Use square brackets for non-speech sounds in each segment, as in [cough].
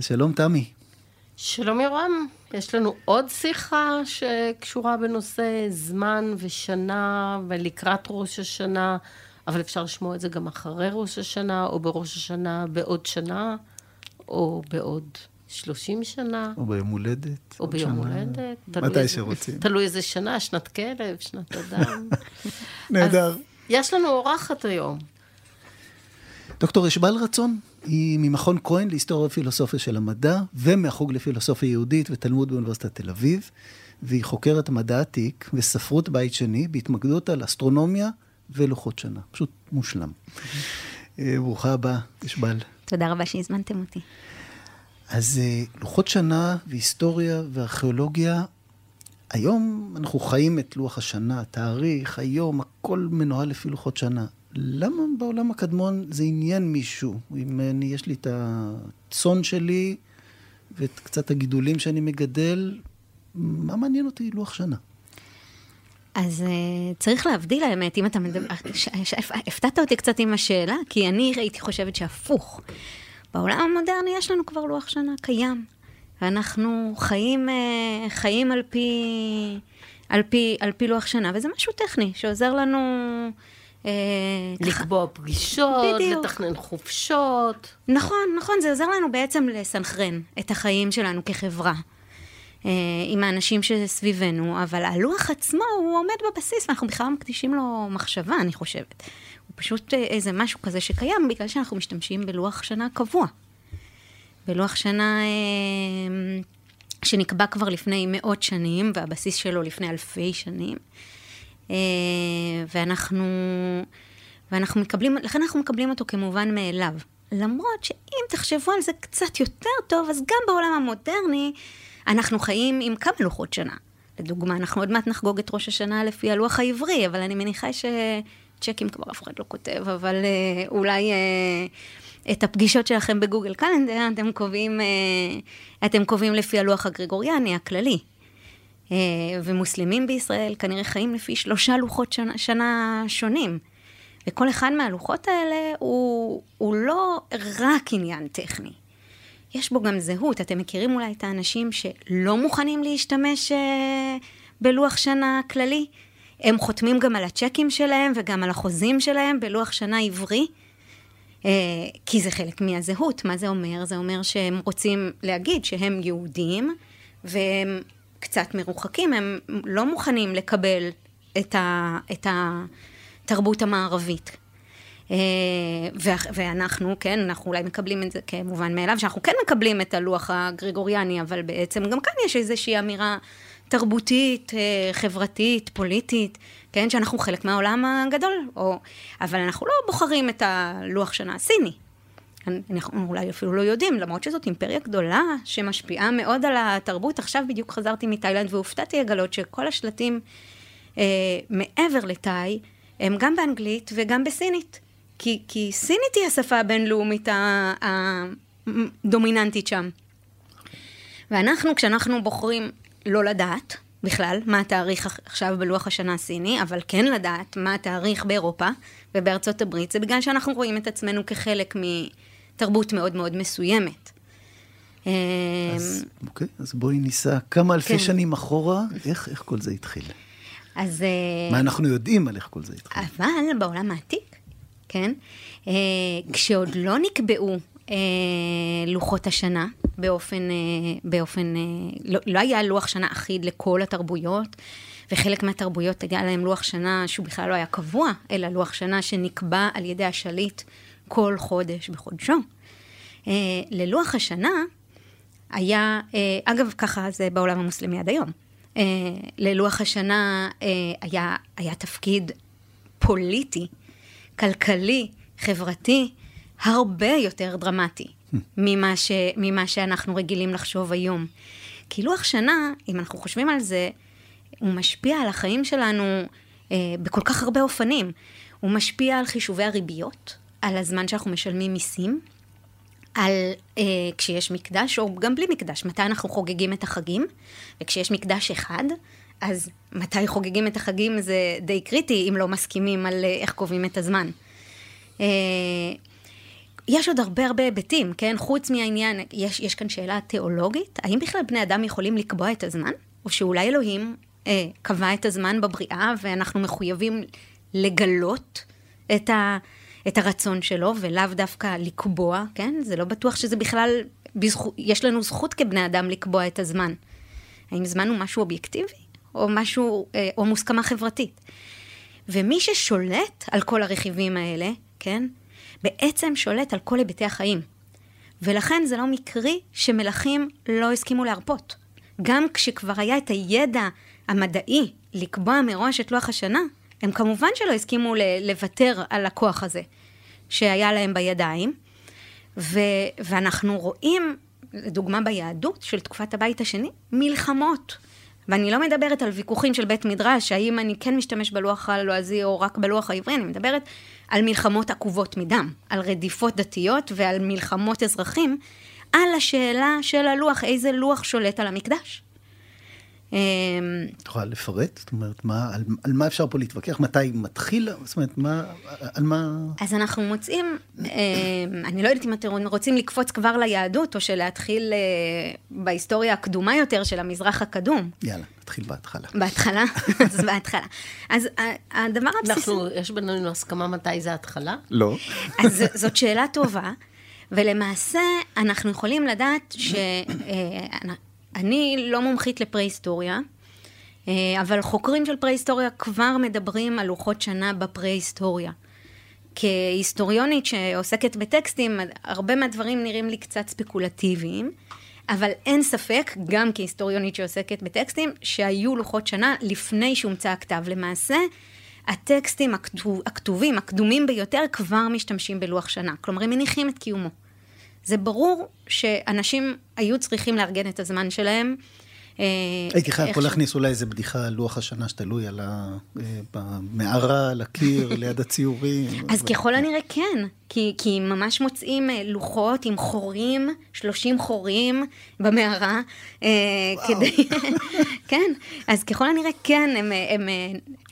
שלום תמי. שלום יורם, יש לנו עוד שיחה שקשורה בנושא זמן ושנה ולקראת ראש השנה, אבל אפשר לשמוע את זה גם אחרי ראש השנה, או בראש השנה בעוד שנה, או בעוד 30 שנה. או ביום הולדת. או ביום הולדת. מתי שרוצים. תלוי איזה שנה, שנת כלב, שנת אדם. [laughs] נהדר. יש לנו אורחת היום. דוקטור אשבל רצון, היא ממכון כהן להיסטוריה ופילוסופיה של המדע, ומהחוג לפילוסופיה יהודית ותלמוד באוניברסיטת תל אביב, והיא חוקרת מדע עתיק וספרות בית שני, בהתמקדות על אסטרונומיה ולוחות שנה. פשוט מושלם. אה, ברוכה הבאה, אשבל. תודה רבה שהזמנתם אותי. אז אה, לוחות שנה והיסטוריה וארכיאולוגיה, היום אנחנו חיים את לוח השנה, התאריך, היום, הכל מנוהל לפי לוחות שנה. למה בעולם הקדמון זה עניין מישהו? אם אני, יש לי את הצאן שלי ואת קצת הגידולים שאני מגדל, מה מעניין אותי לוח שנה? אז uh, צריך להבדיל האמת, אם אתה מדבר... הפתעת אותי קצת עם השאלה, כי אני הייתי חושבת שהפוך. בעולם המודרני יש לנו כבר לוח שנה קיים, ואנחנו חיים, uh, חיים על פי, על, פי, על פי לוח שנה, וזה משהו טכני שעוזר לנו... אה, לקבוע פגישות, בדיוק. לתכנן חופשות. נכון, נכון, זה עוזר לנו בעצם לסנכרן את החיים שלנו כחברה. אה, עם האנשים שסביבנו, אבל הלוח עצמו הוא עומד בבסיס, ואנחנו בכלל מקדישים לו מחשבה, אני חושבת. הוא פשוט אה, איזה משהו כזה שקיים, בגלל שאנחנו משתמשים בלוח שנה קבוע. בלוח שנה שנקבע כבר לפני מאות שנים, והבסיס שלו לפני אלפי שנים. אה, ואנחנו, ואנחנו מקבלים, לכן אנחנו מקבלים אותו כמובן מאליו. למרות שאם תחשבו על זה קצת יותר טוב, אז גם בעולם המודרני אנחנו חיים עם כמה לוחות שנה. לדוגמה, אנחנו עוד מעט נחגוג את ראש השנה לפי הלוח העברי, אבל אני מניחה שצ'קים כבר אף אחד לא כותב, אבל אה, אולי אה, את הפגישות שלכם בגוגל קלנדר אתם קובעים, אה, אתם קובעים לפי הלוח הגרגוריאני הכללי. אה, ומוסלמים בישראל כנראה חיים לפי שלושה לוחות שנה, שנה שונים. וכל אחד מהלוחות האלה הוא, הוא לא רק עניין טכני. יש בו גם זהות. אתם מכירים אולי את האנשים שלא מוכנים להשתמש אה, בלוח שנה כללי? הם חותמים גם על הצ'קים שלהם וגם על החוזים שלהם בלוח שנה עברי. אה, כי זה חלק מהזהות. מה זה אומר? זה אומר שהם רוצים להגיד שהם יהודים, והם קצת מרוחקים, הם לא מוכנים לקבל את, ה, את התרבות המערבית. אה, ואנחנו, כן, אנחנו אולי מקבלים את זה כמובן מאליו, שאנחנו כן מקבלים את הלוח הגרגוריאני, אבל בעצם גם כאן יש איזושהי אמירה תרבותית, אה, חברתית, פוליטית, כן, שאנחנו חלק מהעולם הגדול, או, אבל אנחנו לא בוחרים את הלוח שנה הסיני, אנחנו אולי אפילו לא יודעים, למרות שזאת אימפריה גדולה שמשפיעה מאוד על התרבות. עכשיו בדיוק חזרתי מתאילנד והופתעתי לגלות שכל השלטים אה, מעבר לתאי הם גם באנגלית וגם בסינית. כי, כי סינית היא השפה הבינלאומית הדומיננטית שם. ואנחנו, כשאנחנו בוחרים לא לדעת בכלל מה התאריך עכשיו בלוח השנה הסיני, אבל כן לדעת מה התאריך באירופה ובארצות הברית, זה בגלל שאנחנו רואים את עצמנו כחלק מ... תרבות מאוד מאוד מסוימת. אז, אמ, אוקיי, אז בואי ניסע כמה אלפי כן. שנים אחורה, איך, איך כל זה התחיל? אז... מה אה, אנחנו יודעים על איך כל זה התחיל? אבל בעולם העתיק, כן, אה, כשעוד לא נקבעו אה, לוחות השנה באופן, באופן לא, לא היה לוח שנה אחיד לכל התרבויות, וחלק מהתרבויות היה להם לוח שנה שהוא בכלל לא היה קבוע, אלא לוח שנה שנקבע על ידי השליט כל חודש בחודשו. אה, ללוח השנה היה, אה, אגב, ככה זה בעולם המוסלמי עד היום. אה, ללוח השנה היה, היה תפקיד פוליטי, כלכלי, חברתי, הרבה יותר דרמטי ממה, ש, ממה שאנחנו רגילים לחשוב היום. כי לוח שנה, אם אנחנו חושבים על זה, הוא משפיע על החיים שלנו אה, בכל כך הרבה אופנים. הוא משפיע על חישובי הריביות, על הזמן שאנחנו משלמים מיסים, על אה, כשיש מקדש, או גם בלי מקדש, מתי אנחנו חוגגים את החגים, וכשיש מקדש אחד, אז מתי חוגגים את החגים זה די קריטי, אם לא מסכימים על אה, איך קובעים את הזמן. אה, יש עוד הרבה הרבה היבטים, כן? חוץ מהעניין, יש, יש כאן שאלה תיאולוגית, האם בכלל בני אדם יכולים לקבוע את הזמן? או שאולי אלוהים אה, קבע את הזמן בבריאה ואנחנו מחויבים לגלות את, ה, את הרצון שלו, ולאו דווקא לקבוע, כן? זה לא בטוח שזה בכלל, בזכו, יש לנו זכות כבני אדם לקבוע את הזמן. האם זמן הוא משהו אובייקטיבי, או משהו, אה, או מוסכמה חברתית? ומי ששולט על כל הרכיבים האלה, כן? בעצם שולט על כל היבטי החיים. ולכן זה לא מקרי שמלכים לא הסכימו להרפות. גם כשכבר היה את הידע המדעי לקבוע מראש את לוח השנה, הם כמובן שלא הסכימו לוותר על הכוח הזה שהיה להם בידיים. ו- ואנחנו רואים, לדוגמה ביהדות של תקופת הבית השני, מלחמות. ואני לא מדברת על ויכוחים של בית מדרש, האם אני כן משתמש בלוח הלועזי או רק בלוח העברי, אני מדברת על מלחמות עקובות מדם, על רדיפות דתיות ועל מלחמות אזרחים, על השאלה של הלוח, איזה לוח שולט על המקדש. אמ, את יכולה לפרט? זאת אומרת, מה, על, על מה אפשר פה להתווכח? מתי מתחיל? זאת אומרת, מה, על מה... אז אנחנו מוצאים, אמ, אני לא יודעת אם אתם רוצים לקפוץ כבר ליהדות, או שלהתחיל אה, בהיסטוריה הקדומה יותר של המזרח הקדום. יאללה, נתחיל בהתחלה. בהתחלה? [laughs] אז בהתחלה. אז הדבר הבסיסי... אנחנו, יש בינינו הסכמה מתי זה התחלה? לא. אז זאת שאלה טובה. ולמעשה, אנחנו יכולים לדעת ש... אני לא מומחית לפרה-היסטוריה, אה, אבל חוקרים של פרה-היסטוריה כבר מדברים על לוחות שנה בפרה-היסטוריה. כהיסטוריונית שעוסקת בטקסטים, הרבה מהדברים נראים לי קצת ספקולטיביים, אבל אין ספק, גם כהיסטוריונית שעוסקת בטקסטים, שהיו לוחות שנה לפני שהומצא הכתב. למעשה, הטקסטים הכתוב, הכתובים, הקדומים ביותר, כבר משתמשים בלוח שנה. כלומר, הם מניחים את קיומו. זה ברור שאנשים היו צריכים לארגן את הזמן שלהם. אה, הייתי חייב פה להכניס אולי איזה בדיחה על לוח השנה שתלוי על המערה, אה, על הקיר, [laughs] ליד הציורים. אז ככל הנראה כן, כי, כי ממש מוצאים אה, לוחות עם חורים, 30 חורים במערה, כדי... [laughs] כן, אז ככל הנראה כן, הם, הם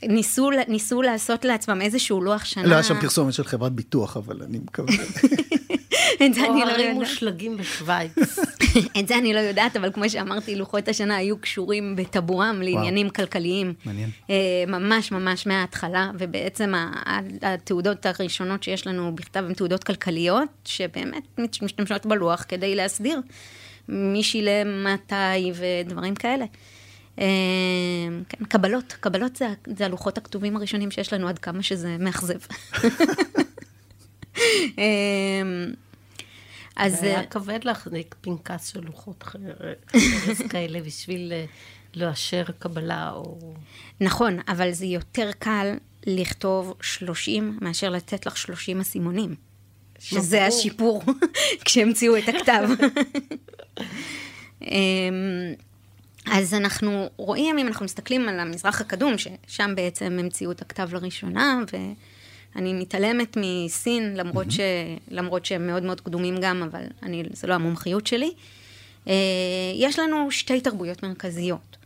ניסו, ניסו לעשות לעצמם איזשהו לוח שנה. לא היה שם פרסומת של חברת ביטוח, אבל אני מקווה. [laughs] [laughs] את זה אני לא יודעת. או הרים מושלגים בשוויץ. [laughs] את זה אני לא יודעת, אבל כמו שאמרתי, לוחות השנה היו קשורים בטבורם לעניינים כלכליים. מעניין. אה, ממש ממש מההתחלה, ובעצם התעודות הראשונות שיש לנו בכתב הן תעודות כלכליות, שבאמת משתמשות בלוח כדי להסדיר מי שילם מתי ודברים כאלה. אה, כן, קבלות, קבלות זה, זה הלוחות הכתובים הראשונים שיש לנו, עד כמה שזה מאכזב. [laughs] אה, אז... היה כבד להחזיק פנקס של לוחות חרס [laughs] כאלה בשביל אה, לאשר קבלה או... נכון, אבל זה יותר קל לכתוב 30 מאשר לתת לך 30 אסימונים. שזה השיפור [laughs] כשהמציאו את הכתב. [laughs] אמ, אז אנחנו רואים, אם אנחנו מסתכלים על המזרח הקדום, ששם בעצם המציאו את הכתב לראשונה. אני מתעלמת מסין, למרות, mm-hmm. ש... למרות שהם מאוד מאוד קדומים גם, אבל אני, זה לא המומחיות שלי. Uh, יש לנו שתי תרבויות מרכזיות.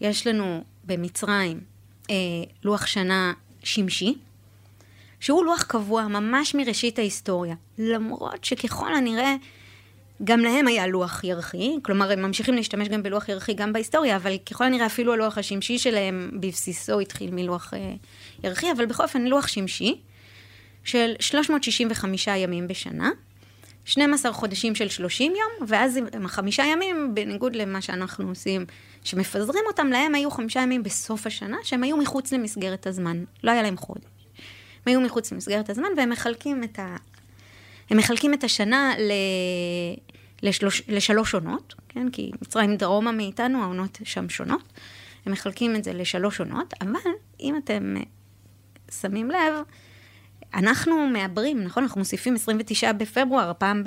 יש לנו במצרים uh, לוח שנה שמשי, שהוא לוח קבוע ממש מראשית ההיסטוריה, למרות שככל הנראה גם להם היה לוח ירחי, כלומר הם ממשיכים להשתמש גם בלוח ירחי גם בהיסטוריה, אבל ככל הנראה אפילו הלוח השמשי שלהם בבסיסו התחיל מלוח uh, ירחי, אבל בכל אופן לוח שמשי של 365 ימים בשנה, 12 חודשים של 30 יום, ואז עם החמישה ימים, בניגוד למה שאנחנו עושים, שמפזרים אותם, להם היו חמישה ימים בסוף השנה, שהם היו מחוץ למסגרת הזמן, לא היה להם חודש. הם היו מחוץ למסגרת הזמן, והם מחלקים את, ה... הם מחלקים את השנה ל... לשלוש... לשלוש עונות, כן? כי מצרים דרומה מאיתנו, העונות שם שונות. הם מחלקים את זה לשלוש עונות, אבל אם אתם שמים לב, אנחנו מעברים, נכון? אנחנו מוסיפים 29 בפברואר, פעם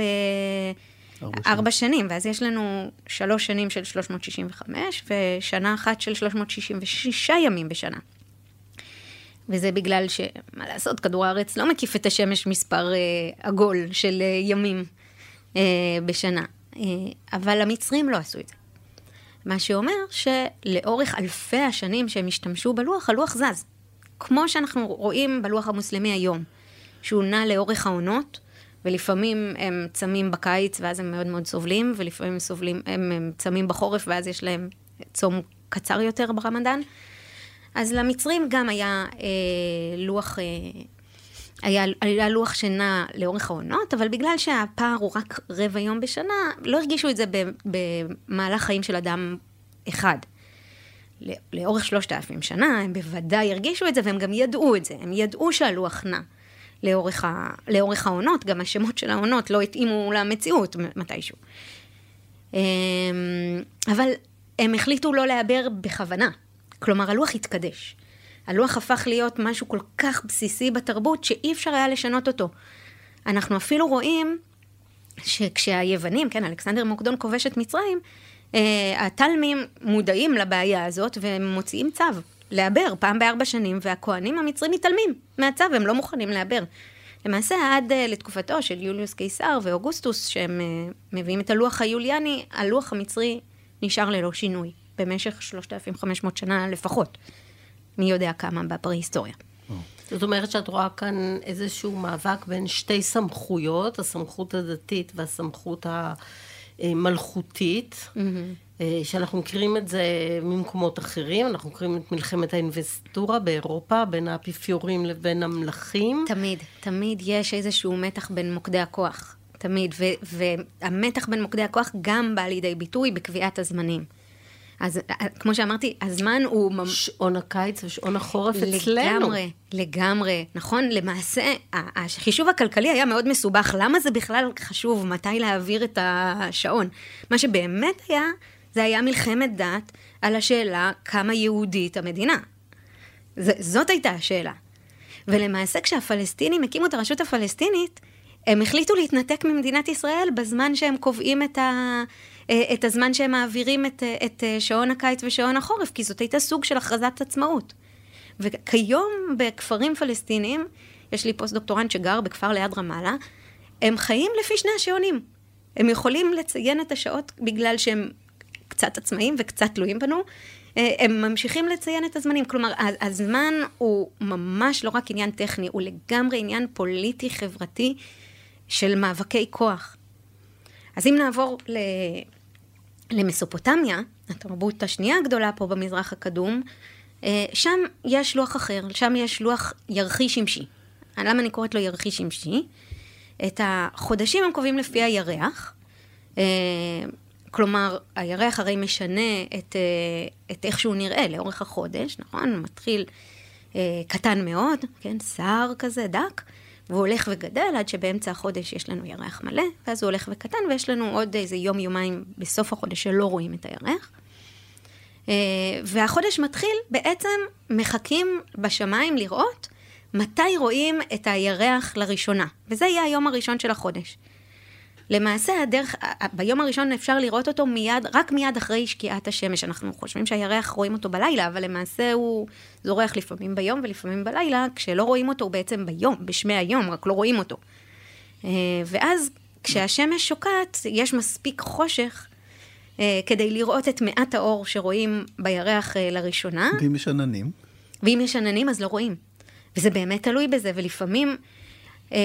בארבע שנים. שנים, ואז יש לנו שלוש שנים של 365, ושנה אחת של 366 ימים בשנה. וזה בגלל שמה לעשות, כדור הארץ לא מקיף את השמש מספר אה, עגול של אה, ימים אה, בשנה. אה, אבל המצרים לא עשו את זה. מה שאומר שלאורך אלפי השנים שהם השתמשו בלוח, הלוח זז. כמו שאנחנו רואים בלוח המוסלמי היום, שהוא נע לאורך העונות, ולפעמים הם צמים בקיץ ואז הם מאוד מאוד סובלים, ולפעמים הם סובלים, הם, הם צמים בחורף ואז יש להם צום קצר יותר ברמדאן. אז למצרים גם היה אה, לוח, אה, היה, היה לוח שנע לאורך העונות, אבל בגלל שהפער הוא רק רבע יום בשנה, לא הרגישו את זה במהלך חיים של אדם אחד. לאורך שלושת אלפים שנה, הם בוודאי הרגישו את זה, והם גם ידעו את זה. הם ידעו שהלוח נע לאורך, ה, לאורך העונות, גם השמות של העונות לא התאימו למציאות מתישהו. אמ, אבל הם החליטו לא לעבר בכוונה. כלומר, הלוח התקדש. הלוח הפך להיות משהו כל כך בסיסי בתרבות, שאי אפשר היה לשנות אותו. אנחנו אפילו רואים שכשהיוונים, כן, אלכסנדר מוקדון כובש את מצרים, אה, התלמים מודעים לבעיה הזאת והם מוציאים צו לעבר פעם בארבע שנים, והכוהנים המצרים מתעלמים מהצו, הם לא מוכנים לעבר. למעשה עד uh, לתקופתו של יוליוס קיסר ואוגוסטוס, שהם uh, מביאים את הלוח היוליאני, הלוח המצרי נשאר ללא שינוי במשך 3,500 שנה לפחות. מי יודע כמה בפרה-היסטוריה. זאת אומרת שאת רואה כאן איזשהו מאבק בין שתי סמכויות, הסמכות הדתית והסמכות המלכותית, mm-hmm. שאנחנו מכירים את זה ממקומות אחרים, אנחנו מכירים את מלחמת האינבסטורה באירופה, בין האפיפיורים לבין המלכים. תמיד, תמיד יש איזשהו מתח בין מוקדי הכוח. תמיד, ו- והמתח בין מוקדי הכוח גם בא לידי ביטוי בקביעת הזמנים. אז כמו שאמרתי, הזמן הוא... שעון הקיץ ושעון החורף אצלנו. לגמרי, לגמרי. נכון, למעשה, החישוב הכלכלי היה מאוד מסובך. למה זה בכלל חשוב? מתי להעביר את השעון? מה שבאמת היה, זה היה מלחמת דת על השאלה כמה יהודית המדינה. ז, זאת הייתה השאלה. ולמעשה, כשהפלסטינים הקימו את הרשות הפלסטינית, הם החליטו להתנתק ממדינת ישראל בזמן שהם קובעים את, ה, את הזמן שהם מעבירים את, את שעון הקיץ ושעון החורף, כי זאת הייתה סוג של הכרזת עצמאות. וכיום בכפרים פלסטיניים, יש לי פוסט דוקטורנט שגר בכפר ליד רמאללה, הם חיים לפי שני השעונים. הם יכולים לציין את השעות בגלל שהם קצת עצמאים וקצת תלויים בנו. הם ממשיכים לציין את הזמנים. כלומר, הזמן הוא ממש לא רק עניין טכני, הוא לגמרי עניין פוליטי-חברתי של מאבקי כוח. אז אם נעבור. למסופוטמיה, התרבות השנייה הגדולה פה במזרח הקדום, אה, שם יש לוח אחר, שם יש לוח ירחי שמשי. למה אני קוראת לו ירחי שמשי? את החודשים הם קובעים לפי הירח, אה, כלומר, הירח הרי משנה את, אה, את איך שהוא נראה לאורך החודש, נכון? מתחיל קטן מאוד, כן? שיער כזה דק, והוא הולך וגדל עד שבאמצע החודש יש לנו ירח מלא, ואז הוא הולך וקטן, ויש לנו עוד איזה יום-יומיים בסוף החודש שלא רואים את הירח. אה, והחודש מתחיל, בעצם מחכים בשמיים לראות מתי רואים את הירח לראשונה. וזה יהיה היום הראשון של החודש. למעשה הדרך, ביום הראשון אפשר לראות אותו מיד, רק מיד אחרי שקיעת השמש. אנחנו חושבים שהירח רואים אותו בלילה, אבל למעשה הוא זורח לפעמים ביום ולפעמים בלילה, כשלא רואים אותו בעצם ביום, בשמי היום, רק לא רואים אותו. אה, ואז כשהשמש שוקעת, יש מספיק חושך אה, כדי לראות את מעט האור שרואים בירח אה, לראשונה. ואם יש עננים? ואם יש עננים אז לא רואים. וזה באמת תלוי בזה, ולפעמים... אה,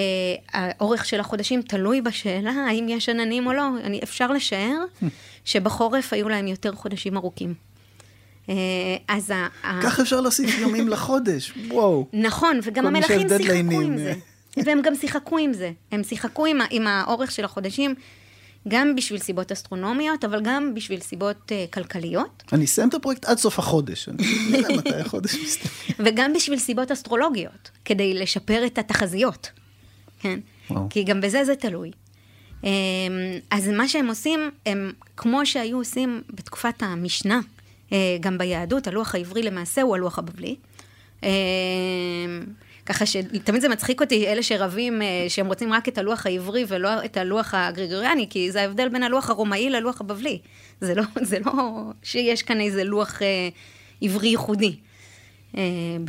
האורך של החודשים תלוי בשאלה האם יש עננים או לא. אני, אפשר לשער שבחורף היו להם יותר חודשים ארוכים. אה, אז ה... כך אפשר להוסיף יומים לחודש, וואו. נכון, וגם המלכים שיחקו עם זה. והם גם שיחקו עם זה. הם שיחקו עם, עם האורך של החודשים. גם בשביל סיבות אסטרונומיות, אבל גם בשביל סיבות uh, כלכליות. אני אסיים את הפרויקט עד סוף החודש, אני לא יודע מתי החודש מסתיים. וגם בשביל סיבות אסטרולוגיות, כדי לשפר את התחזיות. כן? וואו. כי גם בזה זה תלוי. אמ, אז מה שהם עושים, הם כמו שהיו עושים בתקופת המשנה, אה, גם ביהדות, הלוח העברי למעשה הוא הלוח הבבלי. אמ, ככה שתמיד זה מצחיק אותי, אלה שרבים, אה, שהם רוצים רק את הלוח העברי ולא את הלוח הגרגוריאני, כי זה ההבדל בין הלוח הרומאי ללוח הבבלי. זה לא, זה לא שיש כאן איזה לוח אה, עברי ייחודי. אה,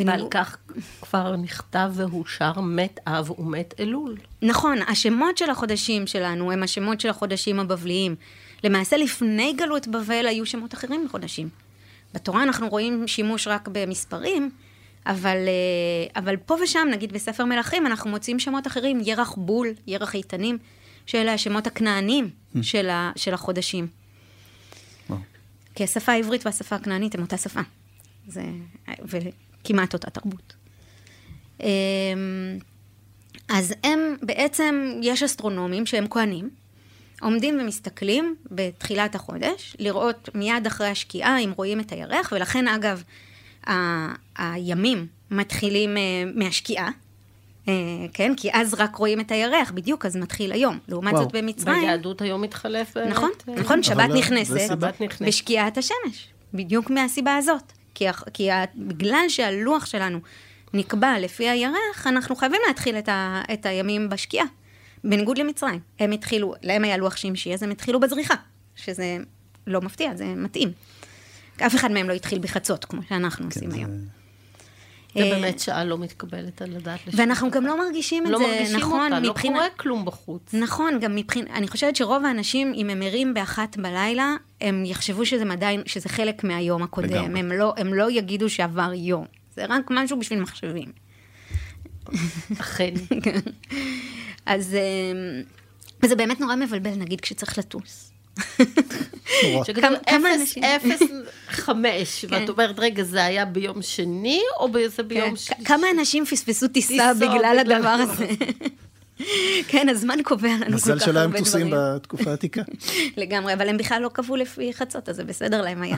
ועל כך כבר נכתב והושר מת אב ומת אלול. נכון, השמות של החודשים שלנו הם השמות של החודשים הבבליים. למעשה לפני גלות בבל היו שמות אחרים לחודשים. בתורה אנחנו רואים שימוש רק במספרים, אבל, אה, אבל פה ושם, נגיד בספר מלכים, אנחנו מוצאים שמות אחרים, ירח בול, ירח איתנים, שאלה השמות הכנענים של, ה, של החודשים. וואו. כי השפה העברית והשפה הכנענית הם אותה שפה. זה, וכמעט אותה תרבות. אמ, אז הם, בעצם, יש אסטרונומים שהם כהנים, עומדים ומסתכלים בתחילת החודש, לראות מיד אחרי השקיעה אם רואים את הירח, ולכן אגב, ה- הימים מתחילים אה, מהשקיעה, אה, כן? כי אז רק רואים את הירח, בדיוק, אז מתחיל היום. לעומת וואו. זאת במצרים... ביהדות היום מתחלף באמת. נכון, אה, נכון. שבת נכנסת. בשקיעת השמש, בדיוק מהסיבה הזאת. כי, כי בגלל שהלוח שלנו נקבע לפי הירח, אנחנו חייבים להתחיל את, ה, את הימים בשקיעה. בניגוד למצרים. הם התחילו, להם היה לוח שמשי, אז הם התחילו בזריחה, שזה לא מפתיע, זה מתאים. אף אחד מהם לא התחיל בחצות, כמו שאנחנו עושים זה- היום. זה אה, באמת שעה לא מתקבלת על הדעת ואנחנו. גם לא מרגישים את לא זה, מרגישים נכון, אותה, לא קורה כלום בחוץ. נכון, גם מבחינת, אני חושבת שרוב האנשים, אם הם ערים באחת בלילה, הם יחשבו שזה עדיין, שזה חלק מהיום הקודם. הם לא, הם לא יגידו שעבר יום. זה רק משהו בשביל מחשבים. אכן. [laughs] אז אה, וזה באמת נורא מבלבל, נגיד, כשצריך לטוס. שכתוב כמה- כמה אפס, אנשים? אפס, [laughs] חמש, כן. ואת אומרת, רגע, זה היה ביום שני, או זה ביום כן, שלישי? כמה אנשים פספסו טיסה בגלל הדבר הזה. [laughs] כן, הזמן קובע לנו כל מזל כך שלא הם הרבה טוסים דברים. בתקופה העתיקה. [laughs] לגמרי, אבל הם בכלל לא קבעו לפי חצות, אז זה בסדר להם היה.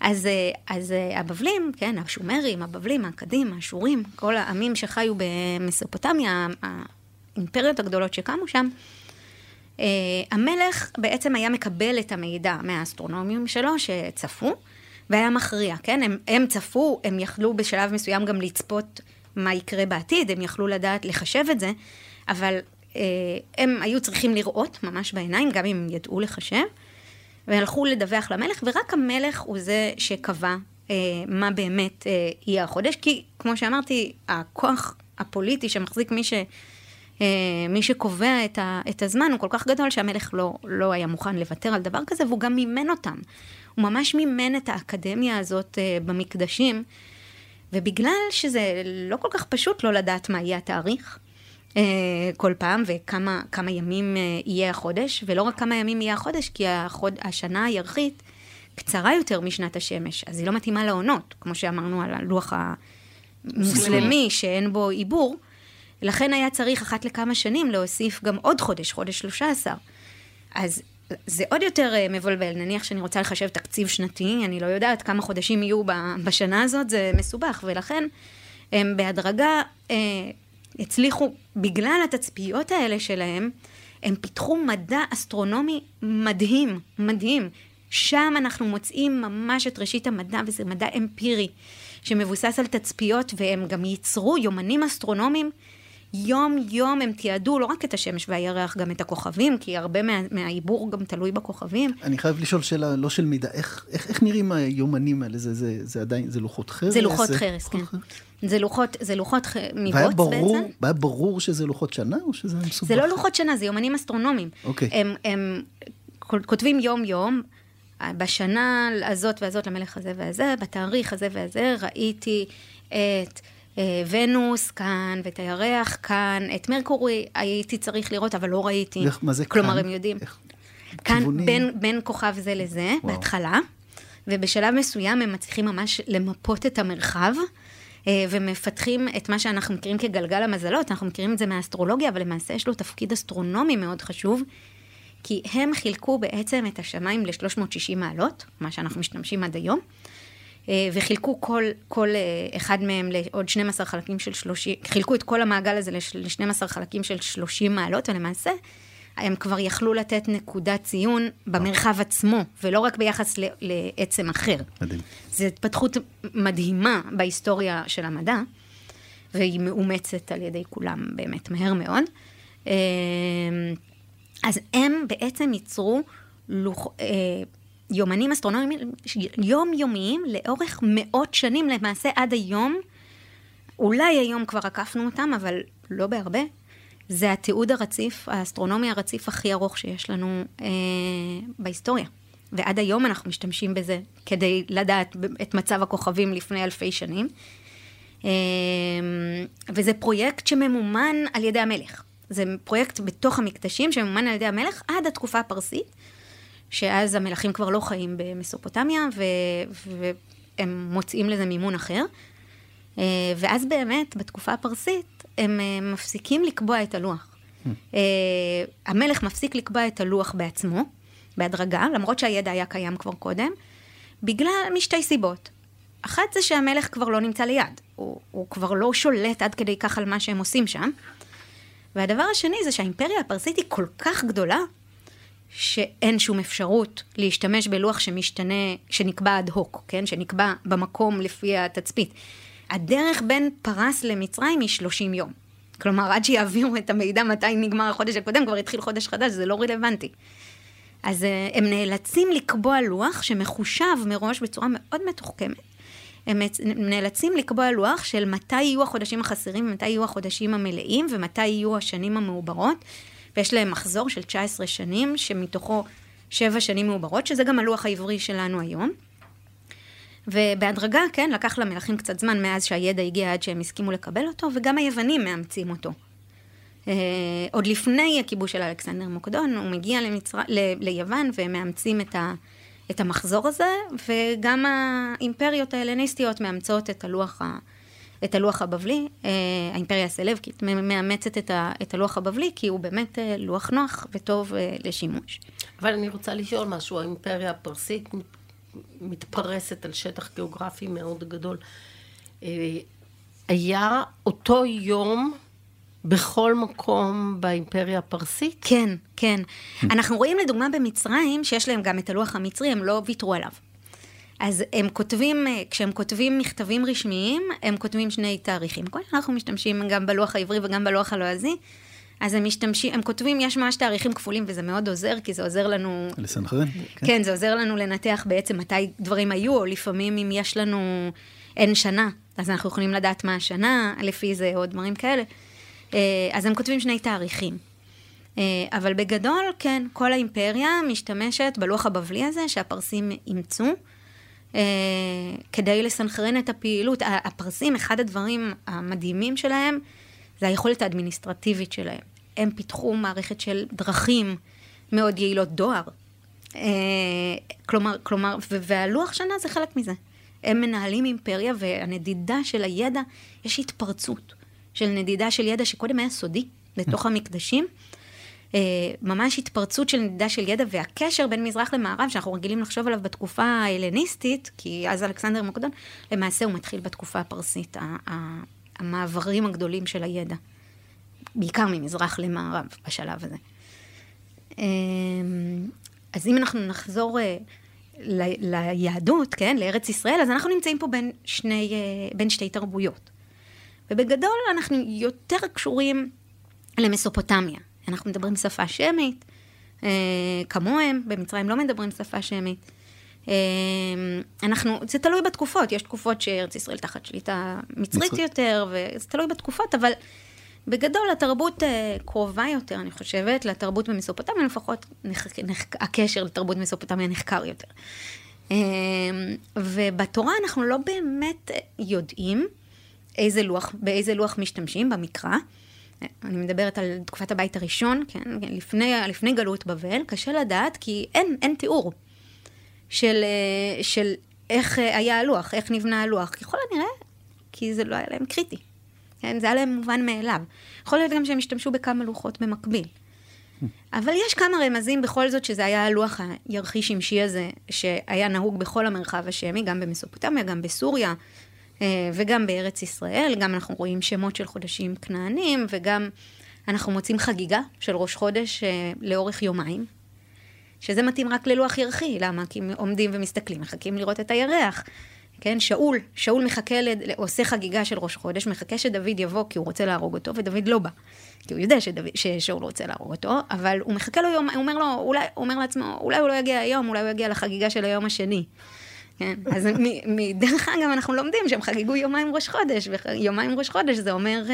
אז, אה, אז אה, הבבלים, כן, השומרים, הבבלים, האכדים, האשורים, כל העמים שחיו במסופוטמיה, האימפריות הגדולות שקמו שם, אה, המלך בעצם היה מקבל את המידע מהאסטרונומים שלו שצפו, והיה מכריע, כן? הם, הם צפו, הם יכלו בשלב מסוים גם לצפות מה יקרה בעתיד, הם יכלו לדעת לחשב את זה, אבל אה, הם היו צריכים לראות ממש בעיניים, גם אם ידעו לחשב, והלכו לדווח למלך, ורק המלך הוא זה שקבע אה, מה באמת אה, יהיה החודש, כי כמו שאמרתי, הכוח הפוליטי שמחזיק מי ש... אה, מי שקובע את, ה, את הזמן הוא כל כך גדול שהמלך לא, לא היה מוכן לוותר על דבר כזה, והוא גם מימן אותם. הוא ממש מימן את האקדמיה הזאת אה, במקדשים, ובגלל שזה לא כל כך פשוט לא לדעת מה יהיה התאריך אה, כל פעם, וכמה כמה ימים יהיה החודש, ולא רק כמה ימים יהיה החודש, כי החוד, השנה הירחית קצרה יותר משנת השמש, אז היא לא מתאימה לעונות, כמו שאמרנו על הלוח המוסלמי, שאין בו עיבור. לכן היה צריך אחת לכמה שנים להוסיף גם עוד חודש, חודש 13. אז זה עוד יותר אה, מבלבל. נניח שאני רוצה לחשב תקציב שנתי, אני לא יודעת כמה חודשים יהיו בשנה הזאת, זה מסובך, ולכן הם בהדרגה אה, הצליחו, בגלל התצפיות האלה שלהם, הם פיתחו מדע אסטרונומי מדהים, מדהים. שם אנחנו מוצאים ממש את ראשית המדע, וזה מדע אמפירי, שמבוסס על תצפיות, והם גם ייצרו יומנים אסטרונומיים. יום-יום הם תיעדו לא רק את השמש והירח, גם את הכוכבים, כי הרבה מה, מהעיבור גם תלוי בכוכבים. אני חייב לשאול שאלה לא של מידע, איך, איך, איך נראים היומנים האלה? זה, זה, זה עדיין, זה לוחות חרס? זה לוחות חרס, כן. לוחות זה לוחות, זה לוחות ח- מבוץ ברור, בעצם. והיה ברור שזה לוחות שנה, או שזה מסובך? זה לא לוחות שנה, זה יומנים אסטרונומיים. אוקיי. הם, הם כותבים יום-יום, בשנה הזאת והזאת למלך הזה והזה, בתאריך הזה והזה, ראיתי את ונוס כאן, ואת הירח כאן, את מרקורי הייתי צריך לראות, אבל לא ראיתי. ואיך- מה זה כלומר, כאן? הם יודעים. איך- כאן כיוונים? בין, בין כוכב זה לזה, וואו. בהתחלה, ובשלב מסוים הם מצליחים ממש למפות את המרחב. אה, ומפתחים את מה שאנחנו מכירים כגלגל המזלות, אנחנו מכירים את זה מהאסטרולוגיה, אבל למעשה יש לו תפקיד אסטרונומי מאוד חשוב, כי הם חילקו בעצם את השמיים ל-360 מעלות, מה שאנחנו משתמשים עד היום, אה, וחילקו כל, כל אה, אחד מהם לעוד 12 חלקים של 30, חילקו את כל המעגל הזה ל-12 חלקים של 30 מעלות, ולמעשה הם כבר יכלו לתת נקודת ציון במרחב עצמו, ולא רק ביחס ל- לעצם אחר. מדהים. זו התפתחות מדהימה בהיסטוריה של המדע, והיא מאומצת על ידי כולם באמת מהר מאוד. אה, אז הם בעצם ייצרו לוח, אה, יומנים אסטרונומיים יומיומיים לאורך מאות שנים, למעשה עד היום. אולי היום כבר עקפנו אותם, אבל לא בהרבה. זה התיעוד הרציף, האסטרונומי הרציף הכי ארוך שיש לנו אה, בהיסטוריה. ועד היום אנחנו משתמשים בזה כדי לדעת את מצב הכוכבים לפני אלפי שנים. אה, וזה פרויקט שממומן על ידי המלך. זה פרויקט בתוך המקדשים שממומן על ידי המלך עד התקופה הפרסית, שאז המלכים כבר לא חיים במסופוטמיה, ו... והם מוצאים לזה מימון אחר. אה, ואז באמת, בתקופה הפרסית, הם אה, מפסיקים לקבוע את הלוח. אה, המלך מפסיק לקבוע את הלוח בעצמו, בהדרגה, למרות שהידע היה קיים כבר קודם, בגלל, משתי סיבות. אחת זה שהמלך כבר לא נמצא ליד, הוא, הוא כבר לא שולט עד כדי כך על מה שהם עושים שם. והדבר השני זה שהאימפריה הפרסית היא כל כך גדולה, שאין שום אפשרות להשתמש בלוח שמשתנה, שנקבע אד הוק, כן? שנקבע במקום לפי התצפית. הדרך בין פרס למצרים היא 30 יום. כלומר, עד שיעבירו את המידע מתי נגמר החודש הקודם, כבר התחיל חודש חדש, זה לא רלוונטי. אז אה, הם נאלצים לקבוע לוח שמחושב מראש בצורה מאוד מתוחכמת. הם נאלצים לקבוע לוח של מתי יהיו החודשים החסרים ומתי יהיו החודשים המלאים ומתי יהיו השנים המעוברות. ויש להם מחזור של 19 שנים, שמתוכו 7 שנים מעוברות, שזה גם הלוח העברי שלנו היום. ובהדרגה, כן, לקח למלכים קצת זמן מאז שהידע הגיע עד שהם הסכימו לקבל אותו, וגם היוונים מאמצים אותו. Uh, עוד לפני הכיבוש של אלכסנדר מוקדון, הוא מגיע למצר... ל... ליוון והם מאמצים את, ה... את המחזור הזה, וגם האימפריות ההלניסטיות מאמצות את הלוח, ה... את הלוח הבבלי. Uh, האימפריה הסלבקית מאמצת את, ה... את הלוח הבבלי, כי הוא באמת uh, לוח נוח וטוב uh, לשימוש. אבל אני רוצה לשאול משהו, האימפריה הפרסית מתפרסת על שטח גיאוגרפי מאוד גדול. אה, היה אותו יום בכל מקום באימפריה הפרסית? כן, כן. אנחנו רואים לדוגמה במצרים, שיש להם גם את הלוח המצרי, הם לא ויתרו עליו. אז הם כותבים, אה, כשהם כותבים מכתבים רשמיים, הם כותבים שני תאריכים. אנחנו משתמשים גם בלוח העברי וגם בלוח הלועזי. אז הם משתמשים, הם כותבים, יש ממש תאריכים כפולים, וזה מאוד עוזר, כי זה עוזר לנו... לסנכרן. כן. כן, זה עוזר לנו לנתח בעצם מתי דברים היו, או לפעמים אם יש לנו אין שנה, אז אנחנו יכולים לדעת מה השנה, לפי זה, או דברים כאלה. אה, אז הם כותבים שני תאריכים. אה, אבל בגדול, כן, כל האימפריה משתמשת בלוח הבבלי הזה, שהפרסים אימצו. אה, כדי לסנכרן את הפעילות. הפרסים, אחד הדברים המדהימים שלהם, זה היכולת האדמיניסטרטיבית שלהם. הם פיתחו מערכת של דרכים מאוד יעילות דואר. אה, כלומר, כלומר, והלוח שנה זה חלק מזה. הם מנהלים אימפריה והנדידה של הידע, יש התפרצות של נדידה של ידע שקודם היה סודי לתוך המקדשים. אה, ממש התפרצות של נדידה של ידע והקשר בין מזרח למערב, שאנחנו רגילים לחשוב עליו בתקופה ההלניסטית, כי אז אלכסנדר מוקדון, למעשה הוא מתחיל בתקופה הפרסית. המעברים הגדולים של הידע, בעיקר ממזרח למערב בשלב הזה. אמ, אז אם אנחנו נחזור אה, ל- ליהדות, כן, לארץ ישראל, אז אנחנו נמצאים פה בין, שני, אה, בין שתי תרבויות. ובגדול אנחנו יותר קשורים למסופוטמיה. אנחנו מדברים שפה שמית, אה, כמוהם, במצרים לא מדברים שפה שמית. אמ, אנחנו, זה תלוי בתקופות, יש תקופות שארץ ישראל תחת שליטה מצרית מצר... יותר, וזה תלוי בתקופות, אבל בגדול התרבות אה, קרובה יותר, אני חושבת, לתרבות במסופוטמיה, לפחות נח, נח, הקשר לתרבות במסופוטמיה נחקר יותר. אמ, ובתורה אנחנו לא באמת יודעים איזה לוח, באיזה לוח משתמשים במקרא. אני מדברת על תקופת הבית הראשון, כן, לפני, לפני גלות בבל, קשה לדעת כי אין, אין תיאור. של, אה, של איך אה, היה הלוח, איך נבנה הלוח. ככל הנראה, כי זה לא היה להם קריטי. כן? זה היה להם מובן מאליו. יכול להיות גם שהם השתמשו בכמה לוחות במקביל. אבל יש כמה רמזים בכל זאת שזה היה הלוח הירחי שמשי הזה, שהיה נהוג בכל המרחב השמי, גם במסופוטמיה, גם בסוריה, וגם בארץ ישראל. גם אנחנו רואים שמות של חודשים כנענים, וגם אנחנו מוצאים חגיגה של ראש חודש לאורך יומיים, שזה מתאים רק ללוח ירחי, למה? כי עומדים ומסתכלים, מחכים לראות את הירח. כן, שאול, שאול מחכה. עושה חגיגה של ראש חודש, מחכה שדוד יבוא כי הוא רוצה להרוג אותו, ודוד לא בא. כי הוא יודע שדוד, ששאול רוצה להרוג אותו, אבל הוא מחכה לו יום, הוא אומר לו, אולי, הוא אומר לעצמו, אולי הוא לא יגיע היום, אולי הוא יגיע לחגיגה של היום השני. כן, אז מדרך אגב אנחנו לומדים שהם חגגו יומיים ראש חודש, ויומיים ראש חודש זה אומר uh,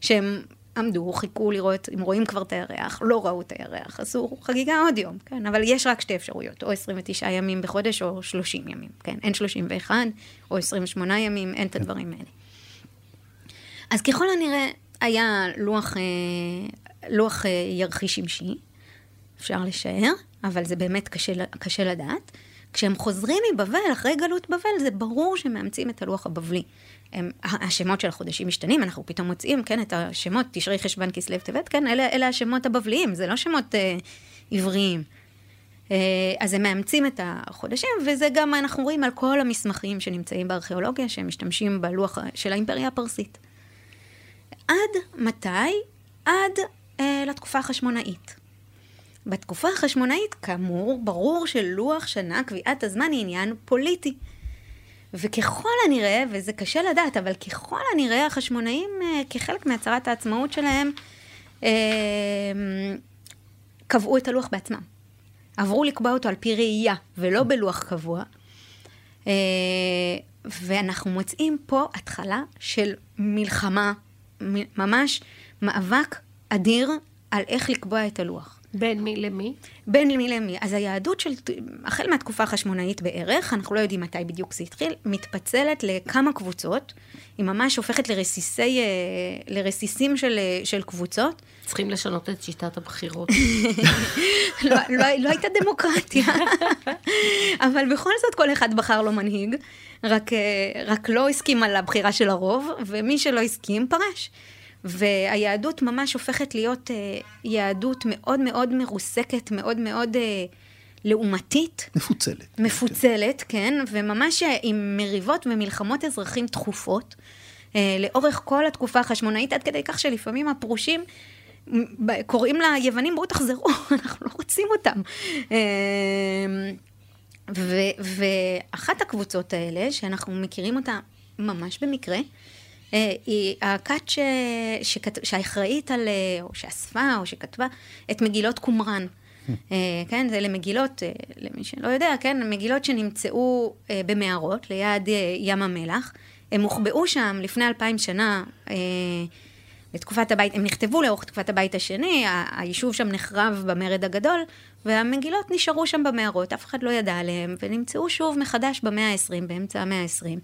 שהם עמדו, חיכו לראות אם רואים כבר את הירח, לא ראו את הירח, עשו חגיגה עוד יום, כן? אבל יש רק שתי אפשרויות, או 29 ימים בחודש או 30 ימים, כן? אין 31 או 28 ימים, אין את הדברים האלה. אז ככל הנראה היה לוח, אה, לוח אה, ירחי שמשי, אפשר לשער, אבל זה באמת קשה, קשה לדעת. כשהם חוזרים מבבל, אחרי גלות בבל, זה ברור שהם מאמצים את הלוח הבבלי. הם, השמות של החודשים משתנים, אנחנו פתאום מוצאים, כן, את השמות, תשרי חשוון כסלו טבת, כן, אלה, אלה השמות הבבליים, זה לא שמות אה, עבריים. אה, אז הם מאמצים את החודשים, וזה גם אנחנו רואים על כל המסמכים שנמצאים בארכיאולוגיה, שהם משתמשים בלוח של האימפריה הפרסית. עד מתי? עד אה, לתקופה החשמונאית. בתקופה החשמונאית, כאמור, ברור שלוח שנה, קביעת הזמן, היא עניין פוליטי. וככל הנראה, וזה קשה לדעת, אבל ככל הנראה החשמונאים, אה, כחלק מהצהרת העצמאות שלהם, אה, קבעו את הלוח בעצמם. עברו לקבוע אותו על פי ראייה, ולא בלוח קבוע. אה, ואנחנו מוצאים פה התחלה של מלחמה, ממש מאבק אדיר על איך לקבוע את הלוח. בין מי למי? בין מי למי. אז היהדות של, החל מהתקופה החשמונאית בערך, אנחנו לא יודעים מתי בדיוק זה התחיל, מתפצלת לכמה קבוצות, היא ממש הופכת לרסיסי, אה, לרסיסים של, אה, של קבוצות. צריכים לשנות את שיטת הבחירות. [laughs] לא, לא, לא הייתה דמוקרטיה, [laughs] אבל בכל זאת כל אחד בחר לו מנהיג, רק, אה, רק לא הסכים על הבחירה של הרוב, ומי שלא הסכים פרש. והיהדות ממש הופכת להיות אה, יהדות מאוד מאוד מרוסקת, מאוד מאוד אה, לעומתית. מפוצלת. מפוצלת, כן, וממש אה, עם מריבות ומלחמות אזרחים תכופות, אה, לאורך כל התקופה החשמונאית, עד כדי כך שלפעמים הפרושים... קוראים ליוונים, בואו תחזרו, [laughs] אנחנו לא רוצים אותם. ו- ואחת הקבוצות האלה, שאנחנו מכירים אותה ממש במקרה, היא הכת ש... שכת... שאחראית על, אה, או שאספה, או שכתבה את מגילות קומראן. אה, כן, זה למגילות, למי שלא יודע, כן, מגילות שנמצאו במערות ליד ים המלח. הם הוחבאו שם לפני אלפיים שנה, בתקופת הבית, הם נכתבו לאורך תקופת הבית השני, היישוב שם נחרב במרד הגדול, והמגילות נשארו שם במערות, אף אחד לא ידע עליהם, ונמצאו שוב מחדש במאה ה-20, באמצע המאה ה-20.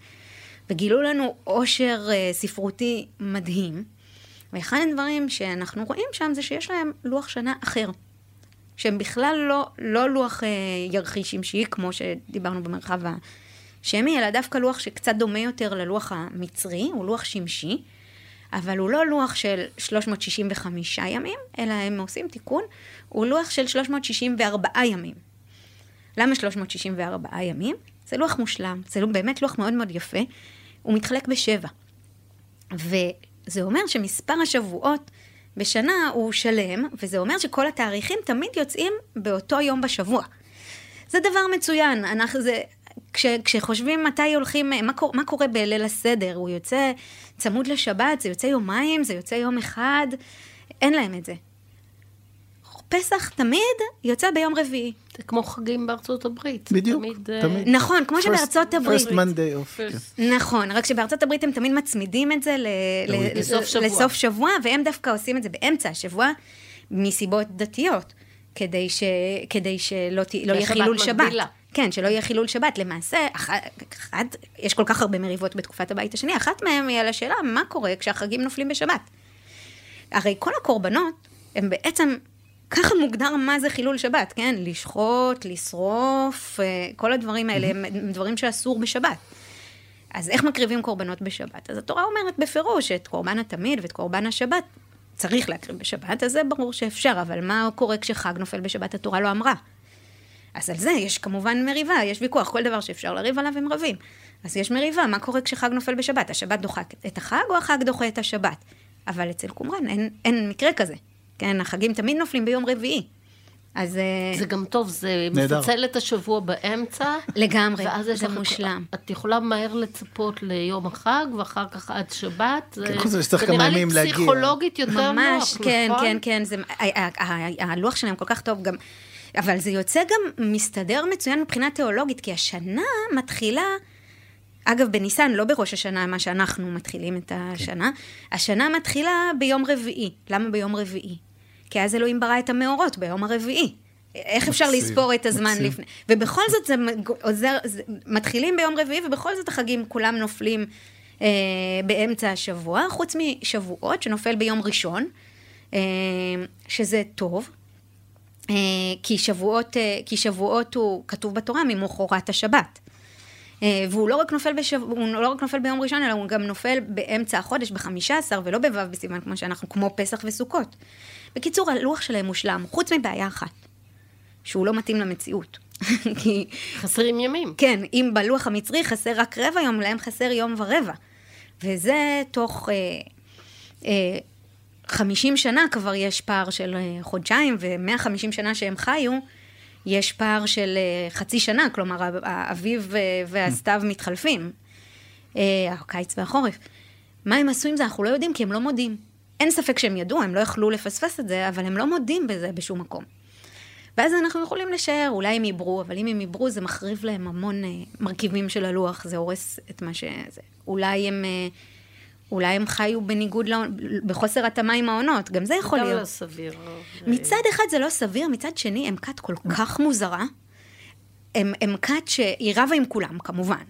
וגילו לנו עושר uh, ספרותי מדהים. ואחד הדברים שאנחנו רואים שם זה שיש להם לוח שנה אחר. שהם בכלל לא, לא לוח uh, ירחי שמשי, כמו שדיברנו במרחב השמי, אלא דווקא לוח שקצת דומה יותר ללוח המצרי, הוא לוח שמשי, אבל הוא לא לוח של 365 ימים, אלא הם עושים תיקון, הוא לוח של 364 ימים. למה 364 ימים? זה לוח מושלם, זה באמת לוח מאוד מאוד יפה, הוא מתחלק בשבע. וזה אומר שמספר השבועות בשנה הוא שלם, וזה אומר שכל התאריכים תמיד יוצאים באותו יום בשבוע. זה דבר מצוין, אנחנו, זה, כש, כשחושבים מתי הולכים, מה, קור, מה קורה בליל הסדר, הוא יוצא צמוד לשבת, זה יוצא יומיים, זה יוצא יום אחד, אין להם את זה. פסח תמיד יוצא ביום רביעי. זה כמו חגים בארצות הברית. בדיוק, תמיד. אה, תמיד. נכון, כמו שבארצות הברית. first Monday off. כן. נכון, רק שבארצות הברית הם תמיד מצמידים את זה לסוף שבוע. לסוף שבוע, והם דווקא עושים את זה באמצע השבוע, מסיבות דתיות, כדי, ש, כדי שלא לא יהיה חילול שבת. מגבילה. כן, שלא יהיה חילול שבת. למעשה, אחת, יש כל כך הרבה מריבות בתקופת הבית השני, אחת מהן היא על השאלה, מה קורה כשהחגים נופלים בשבת? הרי כל הקורבנות הם בעצם ככה מוגדר מה זה חילול שבת, כן? לשחוט, לשרוף, אה, כל הדברים האלה הם דברים שאסור בשבת. אז איך מקריבים קורבנות בשבת? אז התורה אומרת בפירוש את קורבן התמיד ואת קורבן השבת צריך להקריב בשבת, אז זה ברור שאפשר, אבל מה קורה כשחג נופל בשבת? התורה לא אמרה. אז על זה יש כמובן מריבה, יש ויכוח, כל דבר שאפשר לריב עליו הם רבים. אז יש מריבה, מה קורה כשחג נופל בשבת? השבת דוחה את החג או החג דוחה את השבת? אבל אצל קומראן אין, אין מקרה כזה. כן, החגים תמיד נופלים ביום רביעי. אז... אה, זה גם טוב, זה נהדר. מפצל את השבוע באמצע. לגמרי, זה מושלם. את יכולה מהר לצפות ליום החג, ואחר כך עד שבת. כן, זה, זה נראה לי פסיכולוגית יותר נוח, ממש, כן, נכון? כן, כן, זה, הלוח שלהם כל כך טוב גם. אבל זה יוצא גם מסתדר מצוין מבחינה תיאולוגית, כי השנה מתחילה אגב, בניסן, לא בראש השנה, מה שאנחנו מתחילים את השנה, השנה מתחילה ביום רביעי. למה ביום רביעי? כי אז אלוהים ברא את המאורות ביום הרביעי. איך אפשר מקסים, לספור את הזמן מקסים. לפני? ובכל זאת זה עוזר, זה, מתחילים ביום רביעי, ובכל זאת החגים כולם נופלים אה, באמצע השבוע, חוץ משבועות, שנופל ביום ראשון, אה, שזה טוב. אה, כי שבועות, אה, כי שבועות הוא כתוב בתורה ממחרת השבת. אה, והוא לא רק נופל, בשב... הוא לא רק נופל ביום ראשון, אלא הוא גם נופל באמצע החודש, בחמישה עשר, ולא בו' בסיוון, כמו שאנחנו, כמו פסח וסוכות. בקיצור, הלוח שלהם מושלם, חוץ מבעיה אחת, שהוא לא מתאים למציאות. [laughs] כי, חסרים ימים. כן, אם בלוח המצרי חסר רק רבע יום, להם חסר יום ורבע. וזה תוך אה, אה, 50 שנה כבר יש פער של אה, חודשיים, ו-150 שנה שהם חיו, יש פער של אה, חצי שנה, כלומר, האביב אה, והסתיו מתחלפים, אה, הקיץ והחורף. מה הם עשו עם זה? אנחנו לא יודעים, כי הם לא מודים. אין ספק שהם ידעו, הם לא יכלו לפספס את זה, אבל הם לא מודים בזה בשום מקום. ואז אנחנו יכולים לשער, אולי הם עיברו, אבל אם הם עיברו זה מחריב להם המון אה, מרכיבים של הלוח, זה הורס את מה שזה. אולי הם, אה, אולי הם חיו בניגוד, לא, בחוסר התאמה עם העונות, גם זה יכול גם להיות. לא סביר. מצד אחד זה לא סביר, מצד שני הם כת כל כך מוזרה. הם, הם כת שהיא רבה עם כולם, כמובן.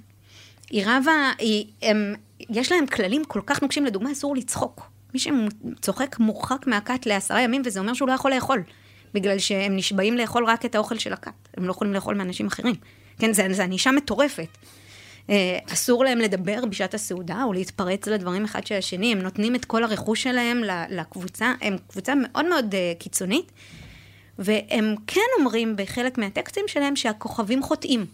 היא רבה, היא, הם, יש להם כללים כל כך נוקשים, לדוגמה, אסור לצחוק. מי שצוחק מורחק מהכת לעשרה ימים, וזה אומר שהוא לא יכול לאכול. בגלל שהם נשבעים לאכול רק את האוכל של הכת. הם לא יכולים לאכול מאנשים אחרים. כן, זה ענישה מטורפת. אה, אסור להם לדבר בשעת הסעודה או להתפרץ לדברים אחד של השני, הם נותנים את כל הרכוש שלהם לקבוצה, הם קבוצה מאוד מאוד אה, קיצונית, והם כן אומרים בחלק מהטקסטים שלהם שהכוכבים חוטאים.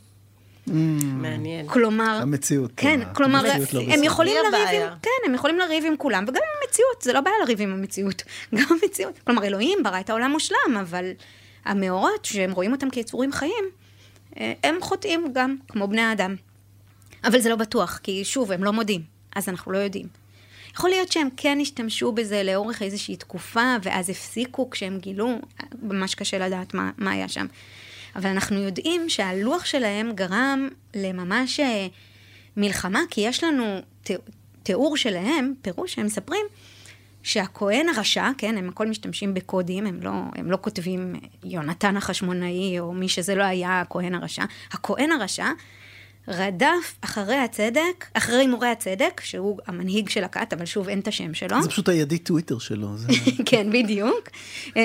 מעניין. כלומר, המציאות, כן, ה- כלומר, לא הם. יכולים לריב. עם, כן, הם יכולים לריב עם כולם, וגם עם המציאות, זה לא בעיה לריב עם המציאות, [laughs] גם המציאות. כלומר, אלוהים ברא את העולם מושלם, אבל המאורות, שהם רואים אותם כיצורים חיים, אה, הם חוטאים גם, כמו בני האדם. אבל זה לא בטוח, כי שוב, הם לא מודים, אז אנחנו לא יודעים. יכול להיות שהם כן השתמשו בזה לאורך איזושהי תקופה, ואז הפסיקו כשהם גילו, ממש קשה לדעת מה, מה היה שם. אבל אנחנו יודעים שהלוח שלהם גרם לממש אה, מלחמה, כי יש לנו תיאור שלהם, פירוש שהם מספרים, שהכהן הרשע, כן, הם הכל משתמשים בקודים, הם לא, הם לא כותבים יונתן החשמונאי, או מי שזה לא היה הכהן הרשע. הכהן הרשע רדף אחרי הצדק, אחרי מורה הצדק, שהוא המנהיג של הכת, אבל שוב, אין את השם שלו. זה פשוט הידית טוויטר שלו. זה... [laughs] כן, בדיוק. אה,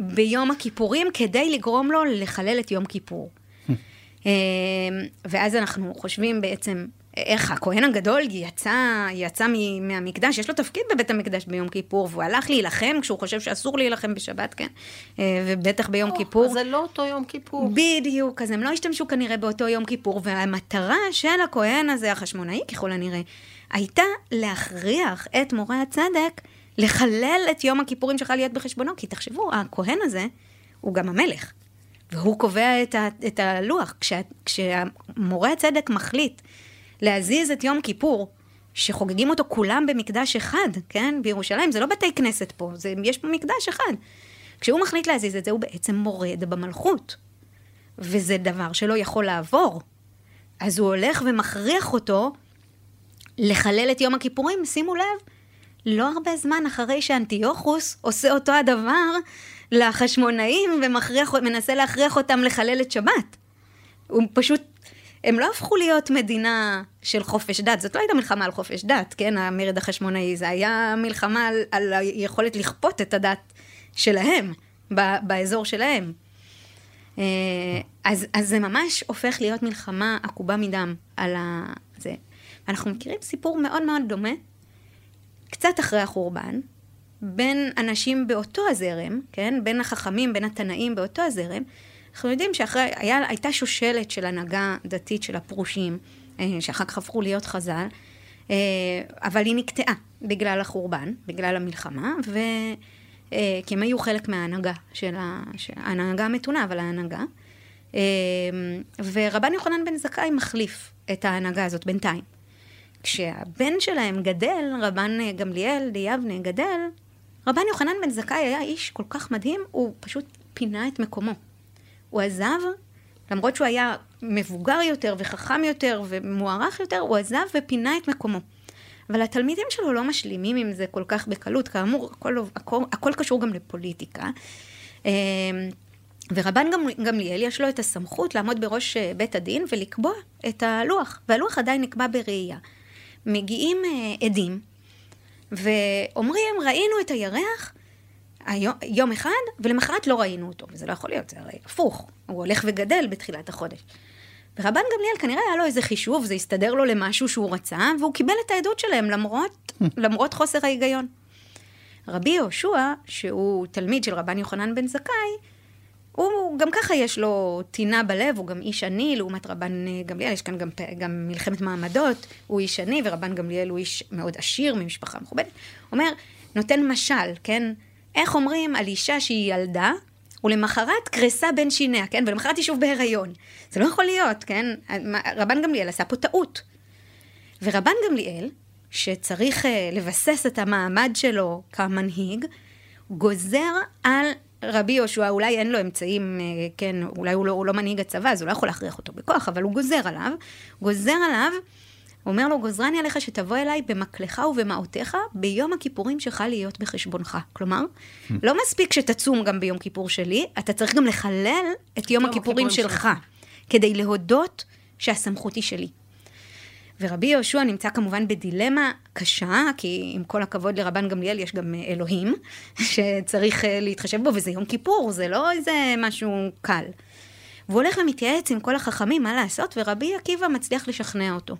ביום הכיפורים, כדי לגרום לו לחלל את יום כיפור. [laughs] אה, ואז אנחנו חושבים בעצם איך הכהן הגדול יצא, יצא מהמקדש, יש לו תפקיד בבית המקדש ביום כיפור, והוא הלך להילחם כשהוא חושב שאסור להילחם בשבת, כן? אה, ובטח ביום או, כיפור. אז זה לא אותו יום כיפור. בדיוק, אז הם לא השתמשו כנראה באותו יום כיפור, והמטרה של הכהן הזה, החשמונאי ככל הנראה, הייתה להכריח את מורה הצדק לחלל את יום הכיפורים שלך להיות בחשבונו, כי תחשבו, הכהן הזה הוא גם המלך, והוא קובע את, ה, את הלוח. כשה, כשמורה הצדק מחליט להזיז את יום כיפור, שחוגגים אותו כולם במקדש אחד, כן? בירושלים, זה לא בתי כנסת פה, זה, יש פה מקדש אחד. כשהוא מחליט להזיז את זה, הוא בעצם מורד במלכות. וזה דבר שלא יכול לעבור. אז הוא הולך ומכריח אותו לחלל את יום הכיפורים, שימו לב, לא הרבה זמן אחרי שאנטיוכוס עושה אותו הדבר לחשמונאים ומנסה להכריח אותם לחלל את שבת. הוא פשוט, הם לא הפכו להיות מדינה של חופש דת, זאת לא הייתה מלחמה על חופש דת, כן, המרד החשמונאי, זה היה מלחמה על, על היכולת לכפות את הדת שלהם, ב- באזור שלהם. אה, אז, אז זה ממש הופך להיות מלחמה עקובה מדם על ה... זה. אנחנו מכירים סיפור מאוד מאוד דומה, קצת אחרי החורבן, בין אנשים באותו הזרם, כן? בין החכמים, בין התנאים באותו הזרם. אנחנו יודעים שהייתה שושלת של הנהגה דתית של הפרושים, אה, שאחר כך הפכו להיות חז"ל, אה, אבל היא נקטעה בגלל החורבן, בגלל המלחמה, ו... אה, כי הם היו חלק מההנהגה של ההנהגה המתונה, אבל ההנהגה. ורבן יוחנן בן זכאי מחליף את ההנהגה הזאת בינתיים. כשהבן שלהם גדל, רבן גמליאל ליבנה גדל, רבן יוחנן בן זכאי היה איש כל כך מדהים, הוא פשוט פינה את מקומו. הוא עזב למרות שהוא היה מבוגר יותר וחכם יותר ומוערך יותר, הוא עזב ופינה את מקומו. אבל התלמידים שלו לא משלימים עם זה כל כך בקלות, כאמור, הכל, הכל, הכל קשור גם לפוליטיקה. אמ, ורבן גמליאל יש לו את הסמכות לעמוד בראש אה, בית הדין ולקבוע את הלוח, והלוח עדיין נקבע בראייה. מגיעים אה, עדים ואומרים, ראינו את הירח היום, יום אחד, ולמחרת לא ראינו אותו, וזה לא יכול להיות, זה הרי הפוך, הוא הולך וגדל בתחילת החודש. ורבן גמליאל כנראה היה לו איזה חישוב, זה הסתדר לו למשהו שהוא רצה, והוא קיבל את העדות שלהם למרות, [laughs] למרות חוסר ההיגיון. רבי יהושע, שהוא תלמיד של רבן יוחנן בן זכאי, הוא גם ככה יש לו טינה בלב, הוא גם איש עני, לעומת רבן גמליאל, יש כאן גם, גם מלחמת מעמדות, הוא איש עני, ורבן גמליאל הוא איש מאוד עשיר, ממשפחה מכובדת. אומר, נותן משל, כן? איך אומרים על אישה שהיא ילדה, ולמחרת קרסה בין שיניה, כן? ולמחרת היא שוב בהיריון. זה לא יכול להיות, כן? רבן גמליאל עשה פה טעות. ורבן גמליאל, שצריך uh, לבסס את המעמד שלו כמנהיג, גוזר על רבי יהושע, אולי אין לו אמצעים, uh, כן, אולי הוא לא, הוא לא מנהיג הצבא, אז הוא לא יכול להכריח אותו בכוח, אבל הוא גוזר עליו, גוזר עליו אומר לו, גוזרני עליך שתבוא אליי במקלך ובמעותיך ביום הכיפורים שלך להיות בחשבונך. כלומר, לא מספיק שתצום גם ביום כיפור שלי, אתה צריך גם לחלל את יום הכיפורים שלך, כדי להודות שהסמכות היא שלי. ורבי יהושע נמצא כמובן בדילמה קשה, כי עם כל הכבוד לרבן גמליאל יש גם אלוהים, [laughs] שצריך אה, להתחשב בו, וזה יום כיפור, זה לא איזה משהו קל. והוא הולך ומתייעץ עם כל החכמים מה לעשות, ורבי עקיבא מצליח לשכנע אותו.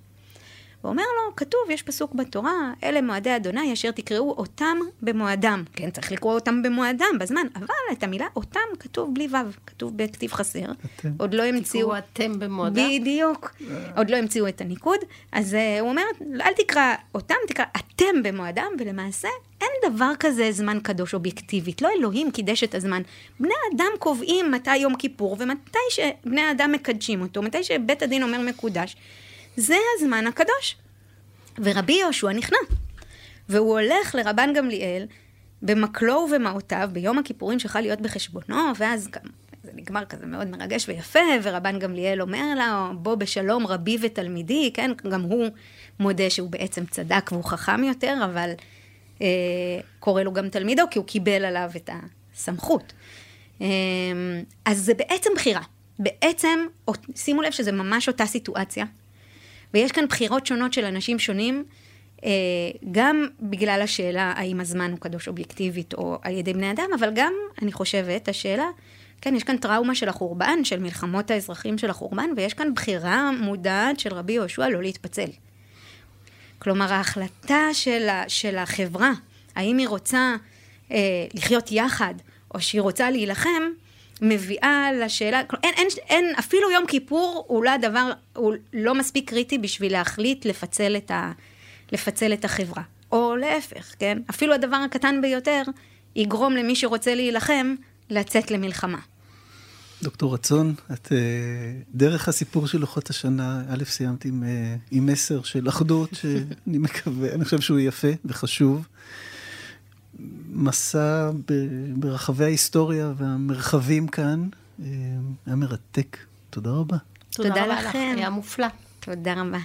ואומר לו, כתוב, יש פסוק בתורה, אלה מועדי אדוני אשר תקראו אותם במועדם. כן, צריך לקרוא אותם במועדם, בזמן, אבל את המילה אותם כתוב בלי ו', כתוב בכתיב חסר. אתם. עוד לא המציאו... תקראו אתם במועדם? בדיוק. עוד לא המציאו את הניקוד. אז uh, הוא אומר, אל תקרא אותם, תקרא אתם במועדם, ולמעשה אין דבר כזה זמן קדוש אובייקטיבית. לא אלוהים קידש את הזמן. בני אדם קובעים מתי יום כיפור, ומתי שבני אדם מקדשים אותו, מתי שבית הדין אומר מקודש. זה הזמן הקדוש. ורבי יהושע נכנע, והוא הולך לרבן גמליאל במקלו ובמעותיו ביום הכיפורים שלך להיות בחשבונו, ואז גם זה נגמר כזה מאוד מרגש ויפה, ורבן גמליאל אומר לה, בוא בשלום רבי ותלמידי, כן, גם הוא מודה שהוא בעצם צדק והוא חכם יותר, אבל אה, קורא לו גם תלמידו, כי הוא קיבל עליו את הסמכות. אה, אז זה בעצם בחירה. בעצם, שימו לב שזה ממש אותה סיטואציה, ויש כאן בחירות שונות של אנשים שונים, אה, גם בגלל השאלה האם הזמן הוא קדוש אובייקטיבית או על ידי בני אדם, אבל גם, אני חושבת, השאלה, כן, יש כאן טראומה של החורבן, של מלחמות האזרחים של החורבן, ויש כאן בחירה מודעת של רבי יהושע לא להתפצל. כלומר, ההחלטה של, של החברה, האם היא רוצה אה, לחיות יחד, או שהיא רוצה להילחם, מביאה לשאלה, אין, אין, אין, אפילו יום כיפור הוא לא הדבר, הוא לא מספיק קריטי בשביל להחליט לפצל את, ה, לפצל את החברה. או להפך, כן? אפילו הדבר הקטן ביותר יגרום למי שרוצה להילחם לצאת למלחמה. דוקטור רצון, את אה, דרך הסיפור של לוחות השנה, א', סיימת עם, אה, עם מסר של אחדות, שאני מקווה, אני חושב שהוא יפה וחשוב. מסע ברחבי ההיסטוריה והמרחבים כאן. אה, היה מרתק. תודה רבה. תודה, תודה לכם. היה מופלא. תודה רבה.